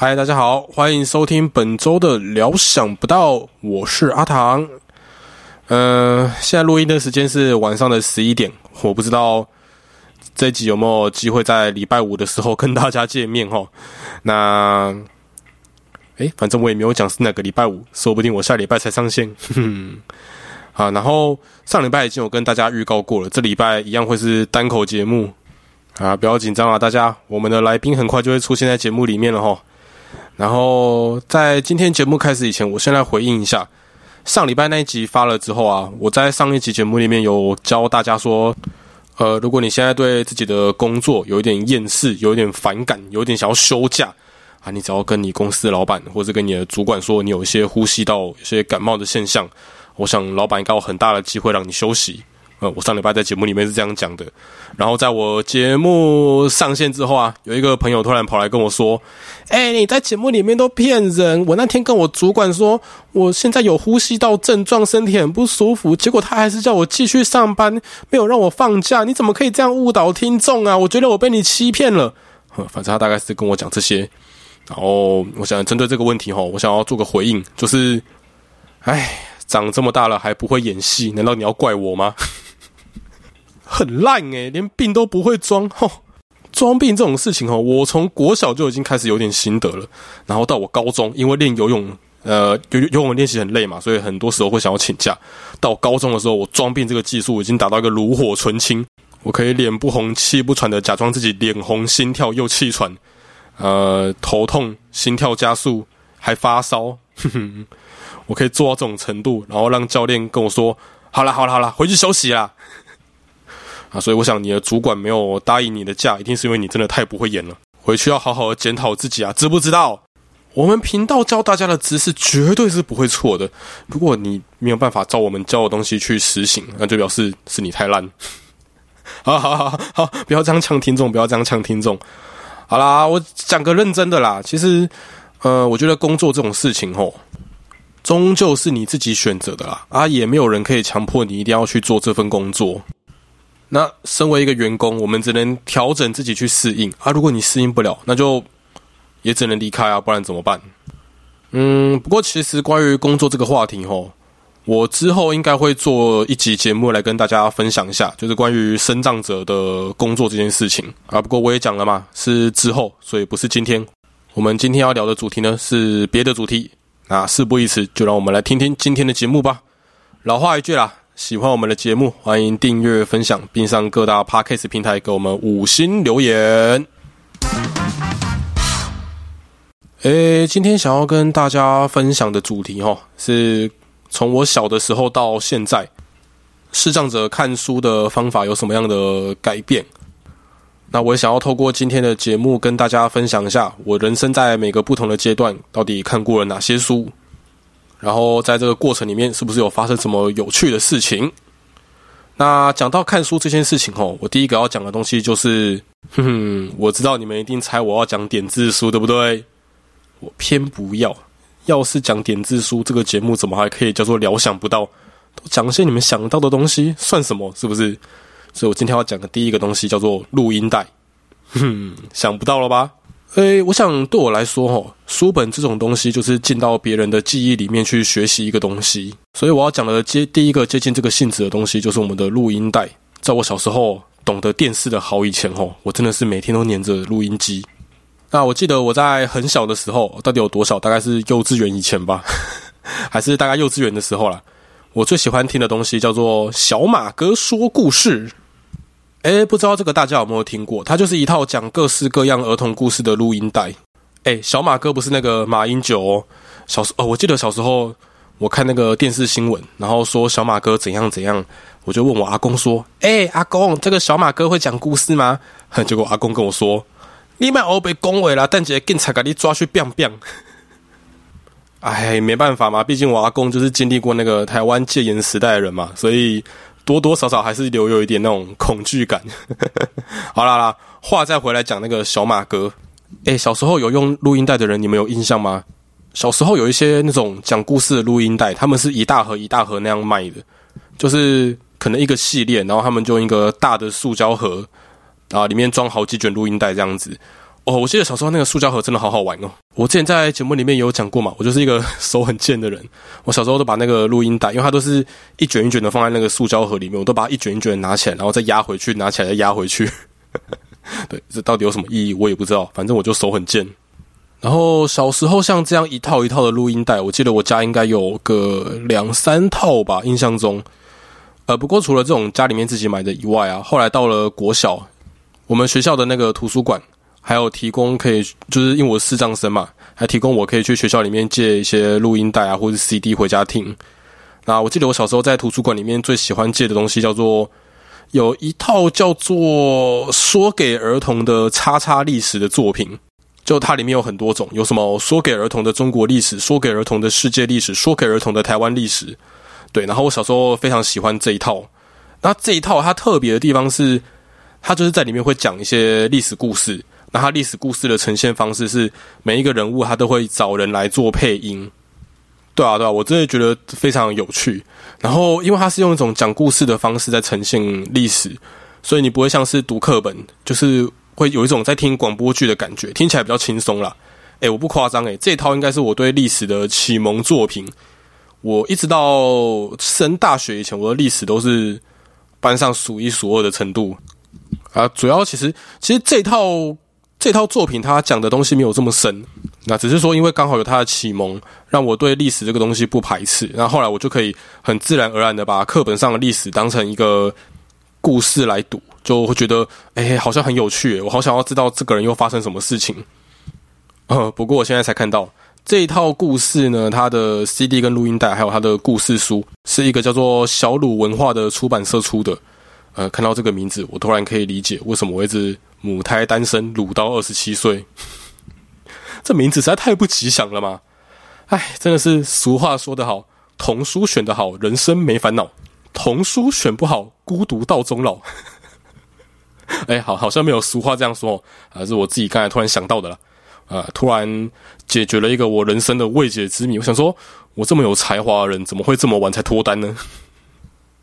嗨，大家好，欢迎收听本周的聊想不到，我是阿唐。呃，现在录音的时间是晚上的十一点，我不知道这集有没有机会在礼拜五的时候跟大家见面哈。那，哎，反正我也没有讲是哪个礼拜五，说不定我下礼拜才上线。啊，然后上礼拜已经有跟大家预告过了，这礼拜一样会是单口节目啊，不要紧张啊，大家，我们的来宾很快就会出现在节目里面了哈。然后在今天节目开始以前，我先来回应一下上礼拜那一集发了之后啊，我在上一集节目里面有教大家说，呃，如果你现在对自己的工作有一点厌世、有一点反感、有点想要休假啊，你只要跟你公司的老板或者跟你的主管说，你有一些呼吸道、有些感冒的现象，我想老板应该有很大的机会让你休息。呃，我上礼拜在节目里面是这样讲的，然后在我节目上线之后啊，有一个朋友突然跑来跟我说：“哎，你在节目里面都骗人！我那天跟我主管说，我现在有呼吸道症状，身体很不舒服，结果他还是叫我继续上班，没有让我放假。你怎么可以这样误导听众啊？我觉得我被你欺骗了。”反正他大概是跟我讲这些，然后我想针对这个问题哈，我想要做个回应，就是，哎，长这么大了还不会演戏，难道你要怪我吗？很烂诶，连病都不会装吼！装病这种事情吼，我从国小就已经开始有点心得了。然后到我高中，因为练游泳，呃，游游泳练习很累嘛，所以很多时候会想要请假。到高中的时候，我装病这个技术已经达到一个炉火纯青，我可以脸不红气不喘的假装自己脸红心跳又气喘，呃，头痛心跳加速还发烧，我可以做到这种程度，然后让教练跟我说：“好了好了好了，回去休息啦。”啊，所以我想你的主管没有答应你的假，一定是因为你真的太不会演了。回去要好好检讨自己啊，知不知道？我们频道教大家的知识绝对是不会错的。如果你没有办法照我们教的东西去实行，那就表示是你太烂。好好好好，不要这样呛听众，不要这样呛听众。好啦，我讲个认真的啦。其实，呃，我觉得工作这种事情吼，终究是你自己选择的啦。啊，也没有人可以强迫你一定要去做这份工作。那身为一个员工，我们只能调整自己去适应啊。如果你适应不了，那就也只能离开啊，不然怎么办？嗯，不过其实关于工作这个话题吼，我之后应该会做一集节目来跟大家分享一下，就是关于生长者的工作这件事情啊。不过我也讲了嘛，是之后，所以不是今天。我们今天要聊的主题呢是别的主题。那事不宜迟，就让我们来听听今天的节目吧。老话一句啦。喜欢我们的节目，欢迎订阅、分享，并上各大 podcast 平台给我们五星留言。诶，今天想要跟大家分享的主题哈，是从我小的时候到现在，视障者看书的方法有什么样的改变？那我也想要透过今天的节目跟大家分享一下，我人生在每个不同的阶段到底看过了哪些书。然后在这个过程里面，是不是有发生什么有趣的事情？那讲到看书这件事情哦，我第一个要讲的东西就是，哼哼，我知道你们一定猜我要讲点字书，对不对？我偏不要。要是讲点字书，这个节目怎么还可以叫做聊想不到？都讲些你们想到的东西，算什么？是不是？所以我今天要讲的第一个东西叫做录音带。哼，想不到了吧？诶，我想对我来说，吼，书本这种东西就是进到别人的记忆里面去学习一个东西。所以我要讲的接第一个接近这个性质的东西，就是我们的录音带。在我小时候懂得电视的好以前，吼，我真的是每天都黏着录音机。那我记得我在很小的时候，到底有多小？大概是幼稚园以前吧，还是大概幼稚园的时候啦。我最喜欢听的东西叫做《小马哥说故事》。哎，不知道这个大家有没有听过？它就是一套讲各式各样儿童故事的录音带。哎，小马哥不是那个马英九哦。小时哦，我记得小时候我看那个电视新闻，然后说小马哥怎样怎样，我就问我阿公说：“哎，阿公，这个小马哥会讲故事吗？” 结果阿公跟我说：“你买欧被恭维了，但姐警察给你抓去棒棒。” 哎，没办法嘛，毕竟我阿公就是经历过那个台湾戒严时代的人嘛，所以。多多少少还是留有一点那种恐惧感。好啦啦，话再回来讲那个小马哥。哎，小时候有用录音带的人，你们有印象吗？小时候有一些那种讲故事的录音带，他们是一大盒一大盒那样卖的，就是可能一个系列，然后他们就用一个大的塑胶盒啊，里面装好几卷录音带这样子。哦，我记得小时候那个塑胶盒真的好好玩哦。我之前在节目里面有讲过嘛，我就是一个 手很贱的人。我小时候都把那个录音带，因为它都是一卷一卷的放在那个塑胶盒里面，我都把它一卷一卷拿起来，然后再压回去，拿起来再压回去。对，这到底有什么意义？我也不知道。反正我就手很贱。然后小时候像这样一套一套的录音带，我记得我家应该有个两三套吧，印象中。呃，不过除了这种家里面自己买的以外啊，后来到了国小，我们学校的那个图书馆。还有提供可以，就是因为我是视障生嘛，还提供我可以去学校里面借一些录音带啊，或者 CD 回家听。那我记得我小时候在图书馆里面最喜欢借的东西叫做有一套叫做说给儿童的叉叉历史的作品，就它里面有很多种，有什么说给儿童的中国历史，说给儿童的世界历史，说给儿童的台湾历史。对，然后我小时候非常喜欢这一套。那这一套它特别的地方是，它就是在里面会讲一些历史故事。那它历史故事的呈现方式是每一个人物他都会找人来做配音，对啊对啊，我真的觉得非常有趣。然后因为它是用一种讲故事的方式在呈现历史，所以你不会像是读课本，就是会有一种在听广播剧的感觉，听起来比较轻松啦。诶，我不夸张诶，这套应该是我对历史的启蒙作品。我一直到升大学以前，我的历史都是班上数一数二的程度啊。主要其实其实这套。这套作品它讲的东西没有这么深，那只是说因为刚好有它的启蒙，让我对历史这个东西不排斥。那后来我就可以很自然而然的把课本上的历史当成一个故事来读，就会觉得哎，好像很有趣。我好想要知道这个人又发生什么事情。呃，不过我现在才看到这一套故事呢，它的 CD 跟录音带还有它的故事书，是一个叫做小鲁文化的出版社出的。呃，看到这个名字，我突然可以理解为什么我一直。母胎单身，鲁到二十七岁，这名字实在太不吉祥了嘛！哎，真的是俗话说得好，童书选得好，人生没烦恼；童书选不好，孤独到终老。哎，好，好像没有俗话这样说，啊，是我自己刚才突然想到的了。啊，突然解决了一个我人生的未解之谜。我想说，我这么有才华的人，怎么会这么晚才脱单呢？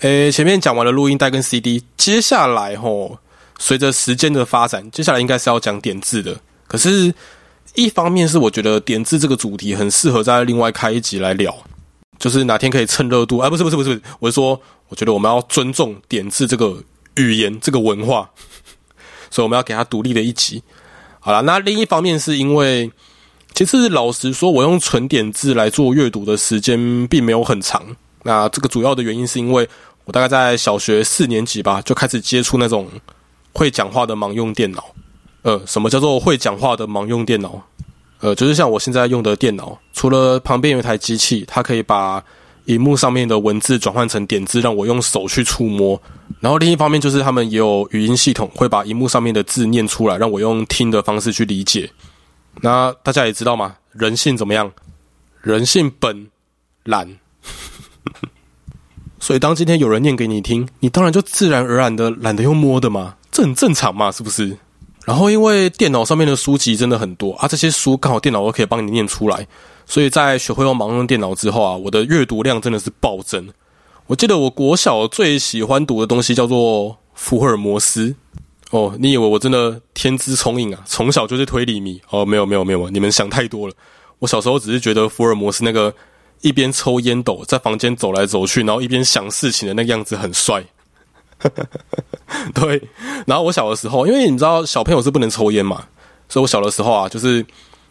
诶，前面讲完了录音带跟 CD，接下来吼。随着时间的发展，接下来应该是要讲点字的。可是，一方面是我觉得点字这个主题很适合在另外开一集来聊，就是哪天可以蹭热度。哎，不是不是不是，我是说，我觉得我们要尊重点字这个语言这个文化，所以我们要给它独立的一集。好了，那另一方面是因为，其实老实说，我用纯点字来做阅读的时间并没有很长。那这个主要的原因是因为我大概在小学四年级吧就开始接触那种。会讲话的盲用电脑，呃，什么叫做会讲话的盲用电脑？呃，就是像我现在用的电脑，除了旁边有一台机器，它可以把荧幕上面的文字转换成点字，让我用手去触摸。然后另一方面就是他们也有语音系统，会把荧幕上面的字念出来，让我用听的方式去理解。那大家也知道嘛，人性怎么样？人性本懒。所以当今天有人念给你听，你当然就自然而然的懒得用摸的嘛。这很正常嘛，是不是？然后因为电脑上面的书籍真的很多啊，这些书刚好电脑都可以帮你念出来，所以在学会用盲用电脑之后啊，我的阅读量真的是暴增。我记得我国小最喜欢读的东西叫做福尔摩斯。哦，你以为我真的天资聪颖啊？从小就是推理迷？哦，没有没有没有，你们想太多了。我小时候只是觉得福尔摩斯那个一边抽烟斗在房间走来走去，然后一边想事情的那个样子很帅。对，然后我小的时候，因为你知道小朋友是不能抽烟嘛，所以我小的时候啊，就是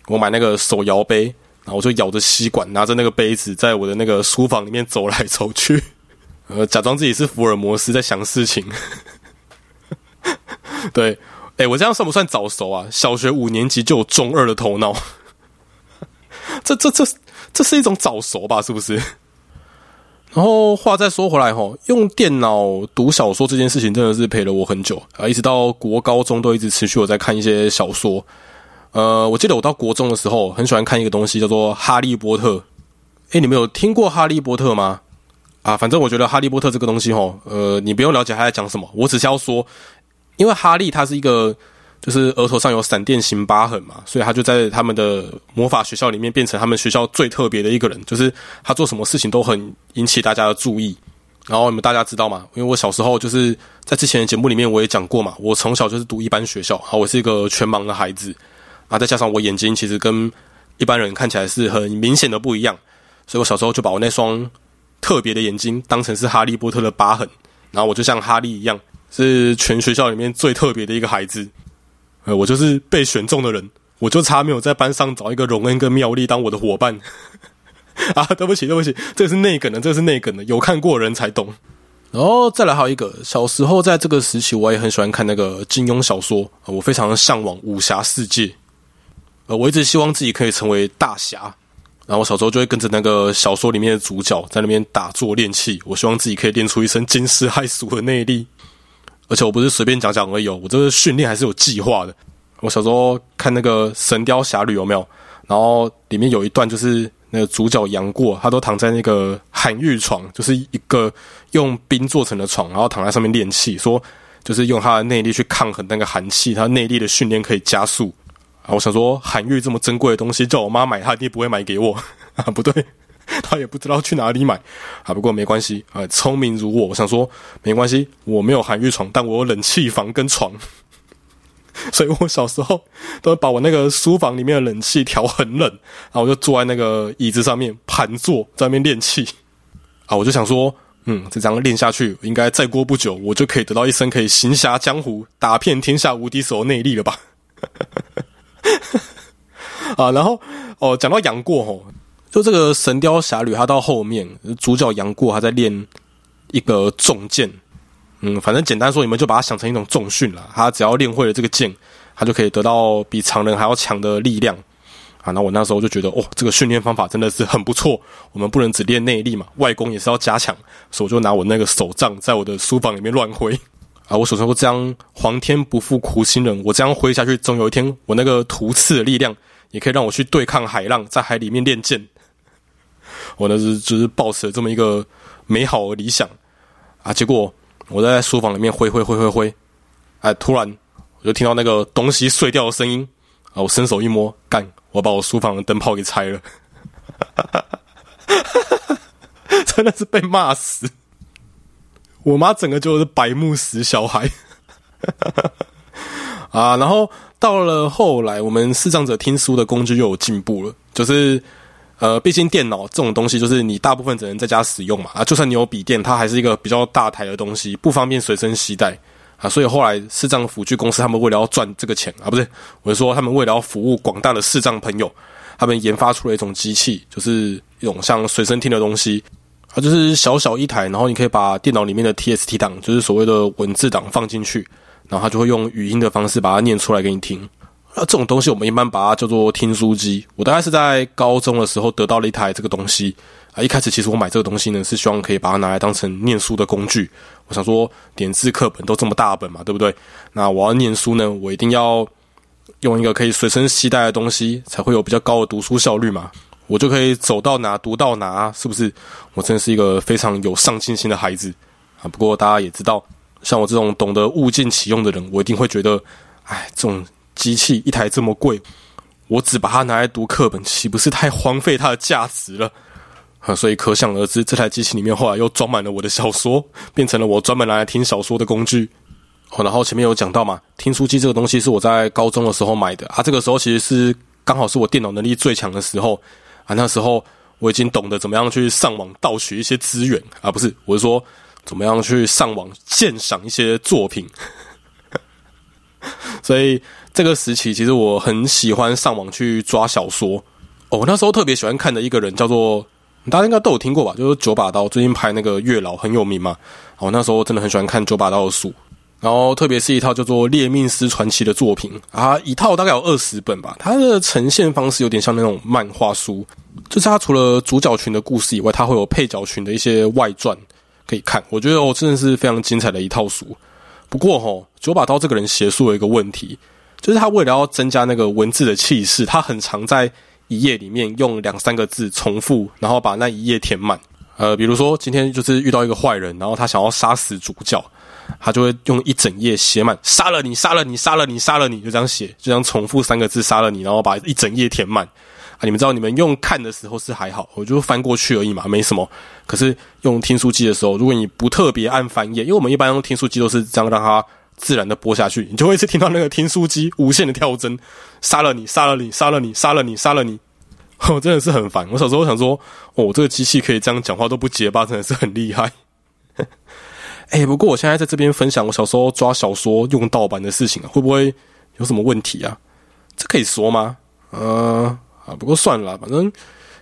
我买那个手摇杯，然后我就咬着吸管，拿着那个杯子，在我的那个书房里面走来走去，呃，假装自己是福尔摩斯在想事情。对，哎，我这样算不算早熟啊？小学五年级就有中二的头脑，这这这这是一种早熟吧？是不是？然后话再说回来哈，用电脑读小说这件事情真的是陪了我很久啊，一直到国高中都一直持续我在看一些小说。呃，我记得我到国中的时候很喜欢看一个东西叫做《哈利波特》。哎，你们有听过《哈利波特》吗？啊，反正我觉得《哈利波特》这个东西哈，呃，你不用了解他在讲什么，我只是要说，因为哈利他是一个。就是额头上有闪电形疤痕嘛，所以他就在他们的魔法学校里面变成他们学校最特别的一个人。就是他做什么事情都很引起大家的注意。然后你们大家知道吗？因为我小时候就是在之前的节目里面我也讲过嘛，我从小就是读一般学校，好，我是一个全盲的孩子。啊，再加上我眼睛其实跟一般人看起来是很明显的不一样，所以我小时候就把我那双特别的眼睛当成是哈利波特的疤痕，然后我就像哈利一样，是全学校里面最特别的一个孩子。呃，我就是被选中的人，我就差没有在班上找一个荣恩跟妙丽当我的伙伴。啊，对不起，对不起，这是内梗的，这是内梗的，有看过人才懂。然后再来还有一个，小时候在这个时期，我也很喜欢看那个金庸小说，我非常的向往武侠世界。呃，我一直希望自己可以成为大侠。然后我小时候就会跟着那个小说里面的主角在那边打坐练气，我希望自己可以练出一身惊世骇俗的内力。而且我不是随便讲讲而已，我这个训练还是有计划的。我小时候看那个《神雕侠侣》有没有？然后里面有一段就是那个主角杨过，他都躺在那个寒玉床，就是一个用冰做成的床，然后躺在上面练气，说就是用他的内力去抗衡那个寒气，他内力的训练可以加速。啊，我想说寒玉这么珍贵的东西，叫我妈买，她一定不会买给我 啊，不对，他也不知道去哪里买啊。不过没关系啊，聪明如我，我想说没关系，我没有寒玉床，但我有冷气房跟床。所以我小时候都把我那个书房里面的冷气调很冷，然后我就坐在那个椅子上面盘坐在那边练气啊，我就想说，嗯，这张练下去，应该再过不久，我就可以得到一身可以行侠江湖、打遍天下无敌手的内力了吧？啊，然后哦，讲到杨过吼，就这个《神雕侠侣》，他到后面主角杨过他在练一个重剑。嗯，反正简单说，你们就把它想成一种重训了。他只要练会了这个剑，他就可以得到比常人还要强的力量啊。那我那时候就觉得，哦，这个训练方法真的是很不错。我们不能只练内力嘛，外功也是要加强。所以我就拿我那个手杖在我的书房里面乱挥啊。我手上说这样，皇天不负苦心人，我这样挥下去，总有一天我那个图刺的力量也可以让我去对抗海浪，在海里面练剑。我那是就是抱持了这么一个美好的理想啊，结果。我在书房里面挥挥挥挥挥，哎，突然我就听到那个东西碎掉的声音啊！我伸手一摸，干！我把我书房的灯泡给拆了，真的是被骂死！我妈整个就是白目死小孩啊！然后到了后来，我们视障者听书的工具又有进步了，就是。呃，毕竟电脑这种东西，就是你大部分只能在家使用嘛。啊，就算你有笔电，它还是一个比较大台的东西，不方便随身携带啊。所以后来视障辅具公司他们为了要赚这个钱啊，不是，我是说他们为了要服务广大的视障朋友，他们研发出了一种机器，就是一种像随身听的东西啊，就是小小一台，然后你可以把电脑里面的 TST 档，就是所谓的文字档放进去，然后它就会用语音的方式把它念出来给你听。啊，这种东西我们一般把它叫做听书机。我大概是在高中的时候得到了一台这个东西啊。一开始其实我买这个东西呢，是希望可以把它拿来当成念书的工具。我想说，点字课本都这么大本嘛，对不对？那我要念书呢，我一定要用一个可以随身携带的东西，才会有比较高的读书效率嘛。我就可以走到哪读到哪，是不是？我真的是一个非常有上进心的孩子啊。不过大家也知道，像我这种懂得物尽其用的人，我一定会觉得，哎，这种。机器一台这么贵，我只把它拿来读课本，岂不是太荒废它的价值了？所以可想而知，这台机器里面后来又装满了我的小说，变成了我专门拿来听小说的工具。然后前面有讲到嘛，听书机这个东西是我在高中的时候买的啊，这个时候其实是刚好是我电脑能力最强的时候啊，那时候我已经懂得怎么样去上网盗取一些资源啊，不是，我是说怎么样去上网鉴赏一些作品，所以。这个时期，其实我很喜欢上网去抓小说。哦，那时候特别喜欢看的一个人叫做，大家应该都有听过吧？就是九把刀，最近拍那个月老很有名嘛。哦，那时候真的很喜欢看九把刀的书，然后特别是一套叫做《猎命师传奇》的作品啊，一套大概有二十本吧。它的呈现方式有点像那种漫画书，就是它除了主角群的故事以外，它会有配角群的一些外传可以看。我觉得哦，真的是非常精彩的一套书。不过哈，九把刀这个人邪术有一个问题。就是他为了要增加那个文字的气势，他很常在一页里面用两三个字重复，然后把那一页填满。呃，比如说今天就是遇到一个坏人，然后他想要杀死主角，他就会用一整页写满“杀了你，杀了你，杀了你，杀了你”，就这样写，就这样重复三个字“杀了你”，然后把一整页填满。啊，你们知道，你们用看的时候是还好，我就翻过去而已嘛，没什么。可是用听书机的时候，如果你不特别按翻页，因为我们一般用听书机都是这样让它。自然的播下去，你就会一直听到那个听书机无限的跳针，杀了你，杀了你，杀了你，杀了你，杀了你，哦，真的是很烦。我小时候想说，哦，这个机器可以这样讲话都不结巴，真的是很厉害。哎，不过我现在在这边分享我小时候抓小说用盗版的事情啊，会不会有什么问题啊？这可以说吗？嗯，啊，不过算了，反正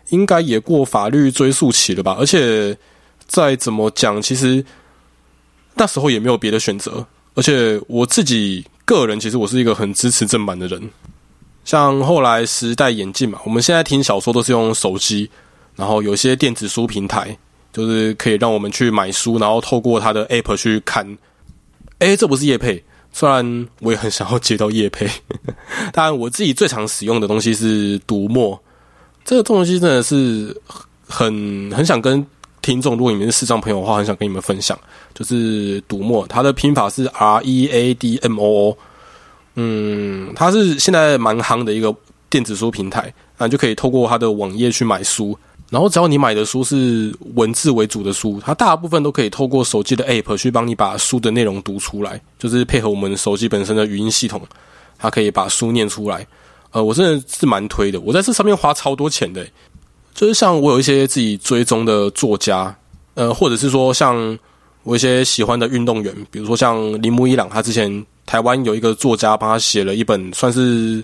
应该也过法律追诉期了吧。而且再怎么讲，其实那时候也没有别的选择。而且我自己个人，其实我是一个很支持正版的人。像后来时代演进嘛，我们现在听小说都是用手机，然后有些电子书平台。就是可以让我们去买书，然后透过它的 App 去看。哎，这不是叶配，虽然我也很想要接到叶配，但我自己最常使用的东西是读墨。这个东西真的是很很想跟听众，如果你们是视障朋友的话，很想跟你们分享。就是读墨，它的拼法是 R E A D M O O。嗯，它是现在蛮夯的一个电子书平台，啊，就可以透过它的网页去买书。然后只要你买的书是文字为主的书，它大部分都可以透过手机的 App 去帮你把书的内容读出来，就是配合我们手机本身的语音系统，它可以把书念出来。呃，我真的是蛮推的，我在这上面花超多钱的。就是像我有一些自己追踪的作家，呃，或者是说像我一些喜欢的运动员，比如说像铃木一朗，他之前台湾有一个作家帮他写了一本，算是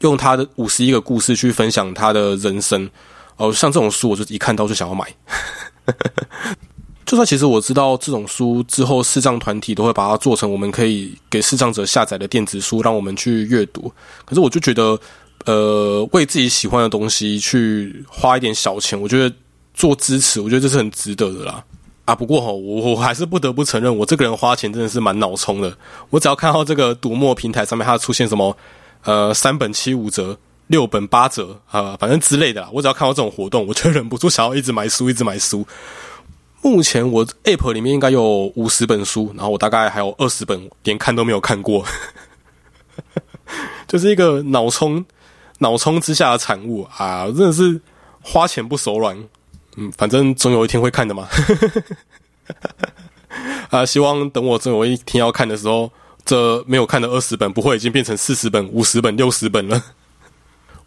用他的五十一个故事去分享他的人生。哦，像这种书，我就一看到就想要买。就算其实我知道这种书之后，视障团体都会把它做成我们可以给视障者下载的电子书，让我们去阅读。可是我就觉得，呃，为自己喜欢的东西去花一点小钱，我觉得做支持，我觉得这是很值得的啦。啊，不过哈，我我还是不得不承认，我这个人花钱真的是蛮脑充的。我只要看到这个读墨平台上面它出现什么，呃，三本七五折。六本八折啊，反正之类的啦。我只要看到这种活动，我就忍不住想要一直买书，一直买书。目前我 App 里面应该有五十本书，然后我大概还有二十本连看都没有看过，就是一个脑充脑充之下的产物啊！真的是花钱不手软。嗯，反正总有一天会看的嘛。啊，希望等我总有一天要看的时候，这没有看的二十本不会已经变成四十本、五十本、六十本了。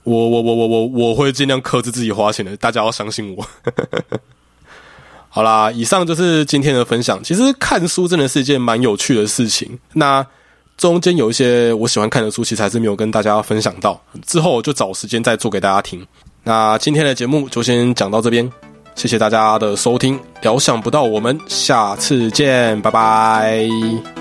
我我我我我我会尽量克制自己花钱的，大家要相信我。好啦，以上就是今天的分享。其实看书真的是一件蛮有趣的事情。那中间有一些我喜欢看的书，其实还是没有跟大家分享到。之后就找时间再做给大家听。那今天的节目就先讲到这边，谢谢大家的收听。料想不到，我们下次见，拜拜。